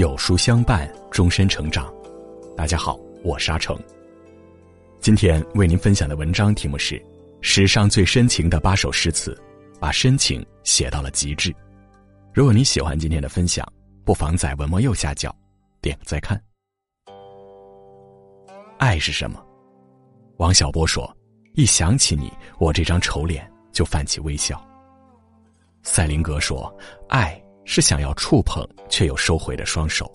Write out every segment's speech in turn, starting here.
有书相伴，终身成长。大家好，我是阿成。今天为您分享的文章题目是《史上最深情的八首诗词》，把深情写到了极致。如果你喜欢今天的分享，不妨在文末右下角点个再看。爱是什么？王小波说：“一想起你，我这张丑脸就泛起微笑。”赛林格说：“爱。”是想要触碰却又收回的双手。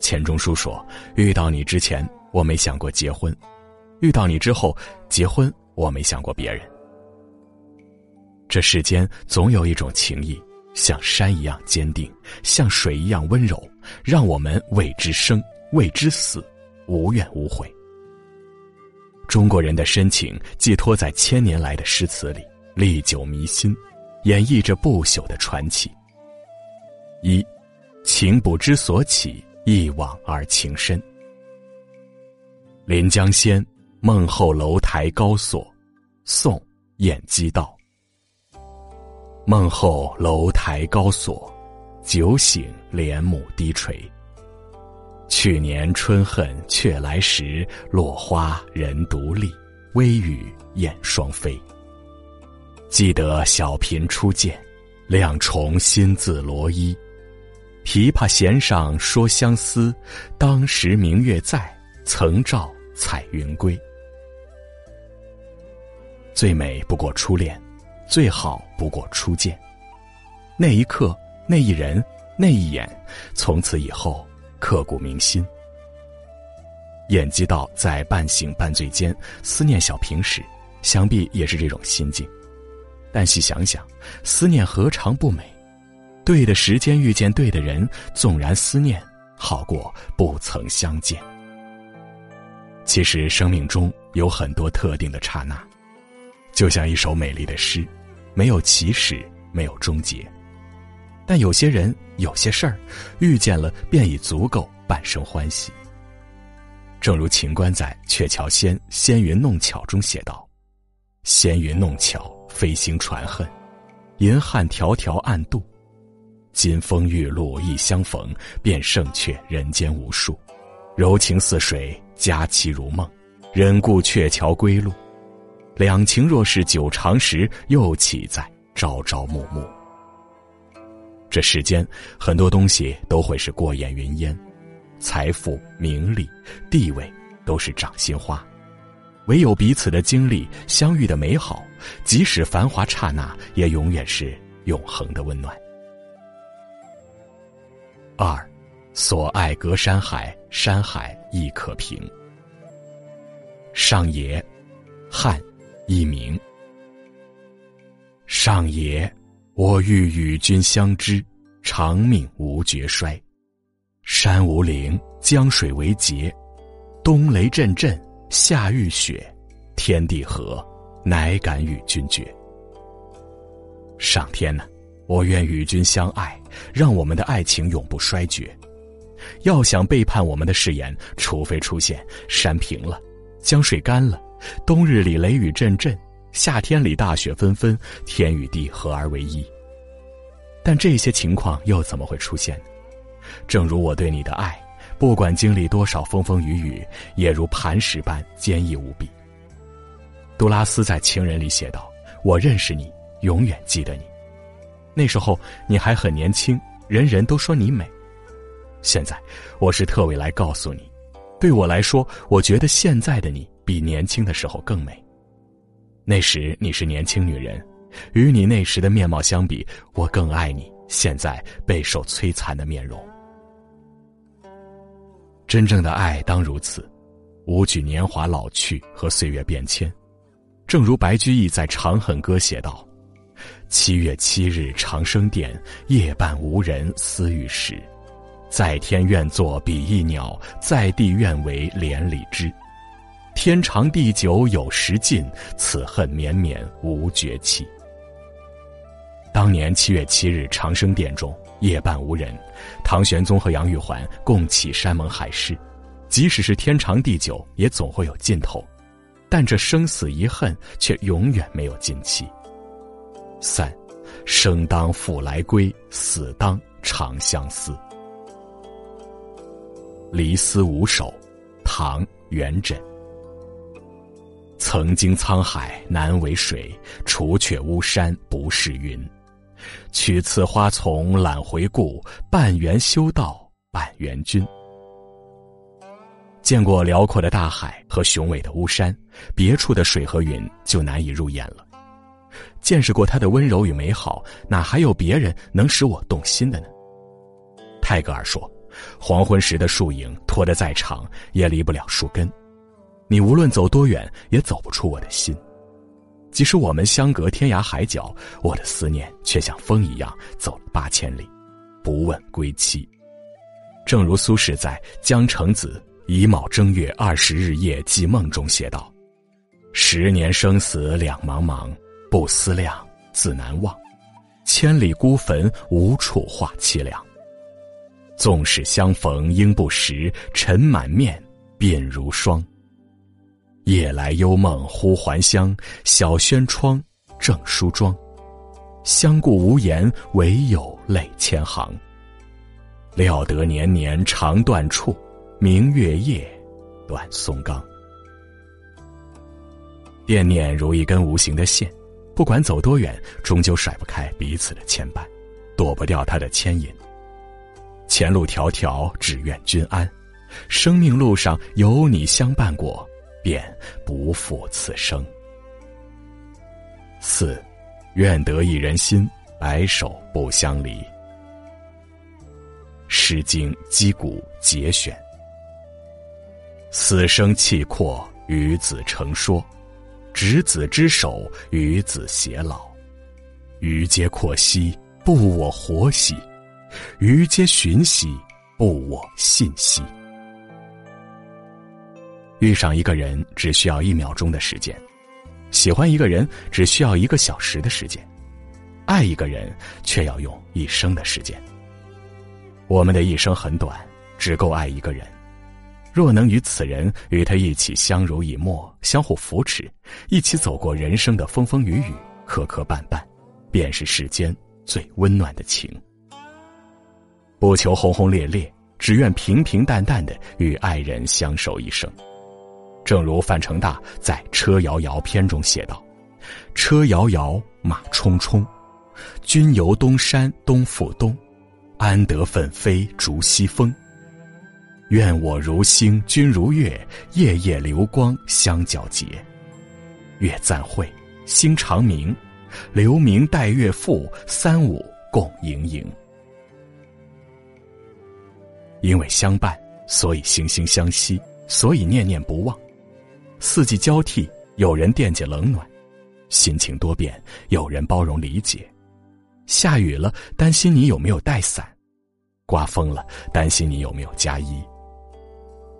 钱钟书说：“遇到你之前，我没想过结婚；遇到你之后，结婚我没想过别人。”这世间总有一种情谊，像山一样坚定，像水一样温柔，让我们为之生，为之死，无怨无悔。中国人的深情寄托在千年来的诗词里，历久弥新，演绎着不朽的传奇。一，情不知所起，一往而情深。临江仙，梦后楼台高锁。宋·晏几道。梦后楼台高锁，酒醒帘幕低垂。去年春恨却来时，落花人独立，微雨燕双飞。记得小嫔初见，两重新自罗衣。琵琶弦上说相思，当时明月在，曾照彩云归。最美不过初恋，最好不过初见。那一刻，那一人，那一眼，从此以后刻骨铭心。演技到在半醒半醉间思念小平时，想必也是这种心境。但细想想，思念何尝不美？对的时间遇见对的人，纵然思念，好过不曾相见。其实生命中有很多特定的刹那，就像一首美丽的诗，没有起始，没有终结。但有些人，有些事儿，遇见了便已足够半生欢喜。正如秦观在《鹊桥仙·仙云弄巧》中写道：“仙云弄巧，飞星传恨，银汉迢迢暗度。”金风玉露一相逢，便胜却人间无数。柔情似水，佳期如梦，忍顾鹊桥归路。两情若是久长时，又岂在朝朝暮暮？这世间很多东西都会是过眼云烟，财富、名利、地位都是掌心花，唯有彼此的经历、相遇的美好，即使繁华刹那，也永远是永恒的温暖。二，所爱隔山海，山海亦可平。上野，汉，佚名。上野，我欲与君相知，长命无绝衰。山无陵，江水为竭，冬雷阵阵，夏雨雪，天地合，乃敢与君绝。上天呢？我愿与君相爱，让我们的爱情永不衰绝。要想背叛我们的誓言，除非出现山平了，江水干了，冬日里雷雨阵阵，夏天里大雪纷纷，天与地合而为一。但这些情况又怎么会出现？正如我对你的爱，不管经历多少风风雨雨，也如磐石般坚毅无比。杜拉斯在《情人》里写道：“我认识你，永远记得你。”那时候你还很年轻，人人都说你美。现在我是特为来告诉你，对我来说，我觉得现在的你比年轻的时候更美。那时你是年轻女人，与你那时的面貌相比，我更爱你现在备受摧残的面容。真正的爱当如此，无惧年华老去和岁月变迁。正如白居易在《长恨歌》写道。七月七日长生殿，夜半无人私语时。在天愿作比翼鸟，在地愿为连理枝。天长地久有时尽，此恨绵绵无绝期。当年七月七日长生殿中，夜半无人，唐玄宗和杨玉环共起山盟海誓，即使是天长地久，也总会有尽头，但这生死一恨却永远没有尽期。三，生当复来归，死当长相思。离思无首，唐·元稹。曾经沧海难为水，除却巫山不是云。取次花丛懒回顾，半缘修道半缘君。见过辽阔的大海和雄伟的巫山，别处的水和云就难以入眼了。见识过他的温柔与美好，哪还有别人能使我动心的呢？泰戈尔说：“黄昏时的树影拖得再长，也离不了树根。你无论走多远，也走不出我的心。即使我们相隔天涯海角，我的思念却像风一样走了八千里，不问归期。”正如苏轼在《江城子·乙卯正月二十日夜寄梦》中写道：“十年生死两茫茫。”不思量，自难忘；千里孤坟，无处话凄凉。纵使相逢应不识，尘满面，鬓如霜。夜来幽梦忽还乡，小轩窗，正梳妆。相顾无言，唯有泪千行。料得年年肠断处，明月夜，断松冈。惦念如一根无形的线。不管走多远，终究甩不开彼此的牵绊，躲不掉他的牵引。前路迢迢，只愿君安。生命路上有你相伴过，便不负此生。四，愿得一人心，白首不相离。《诗经·击鼓》节选。死生契阔，与子成说。执子之手，与子偕老；余皆阔兮，不我活兮；余皆寻兮，不我信兮。遇上一个人只需要一秒钟的时间，喜欢一个人只需要一个小时的时间，爱一个人却要用一生的时间。我们的一生很短，只够爱一个人。若能与此人与他一起相濡以沫，相互扶持，一起走过人生的风风雨雨、磕磕绊绊，便是世间最温暖的情。不求轰轰烈烈，只愿平平淡淡的与爱人相守一生。正如范成大在《车遥遥》篇中写道：“车遥遥，马冲冲，君游东山东复东，安得奋飞逐西风。”愿我如星，君如月，夜夜流光相皎洁。月暂晦，星长明，留明待月复，三五共盈盈。因为相伴，所以惺惺相惜，所以念念不忘。四季交替，有人惦记冷暖；心情多变，有人包容理解。下雨了，担心你有没有带伞；刮风了，担心你有没有加衣。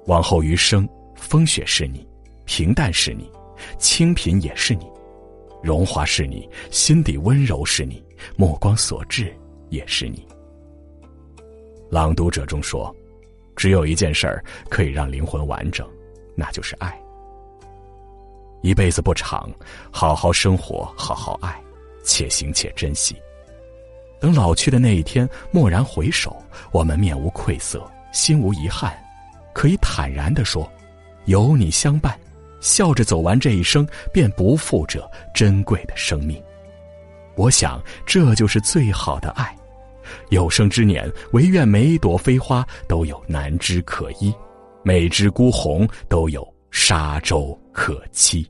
往后余生，风雪是你，平淡是你，清贫也是你，荣华是你，心底温柔是你，目光所至也是你。朗读者中说：“只有一件事儿可以让灵魂完整，那就是爱。一辈子不长，好好生活，好好爱，且行且珍惜。等老去的那一天，蓦然回首，我们面无愧色，心无遗憾。”可以坦然的说，有你相伴，笑着走完这一生，便不负这珍贵的生命。我想，这就是最好的爱。有生之年，唯愿每朵飞花都有南枝可依，每枝孤红都有沙洲可栖。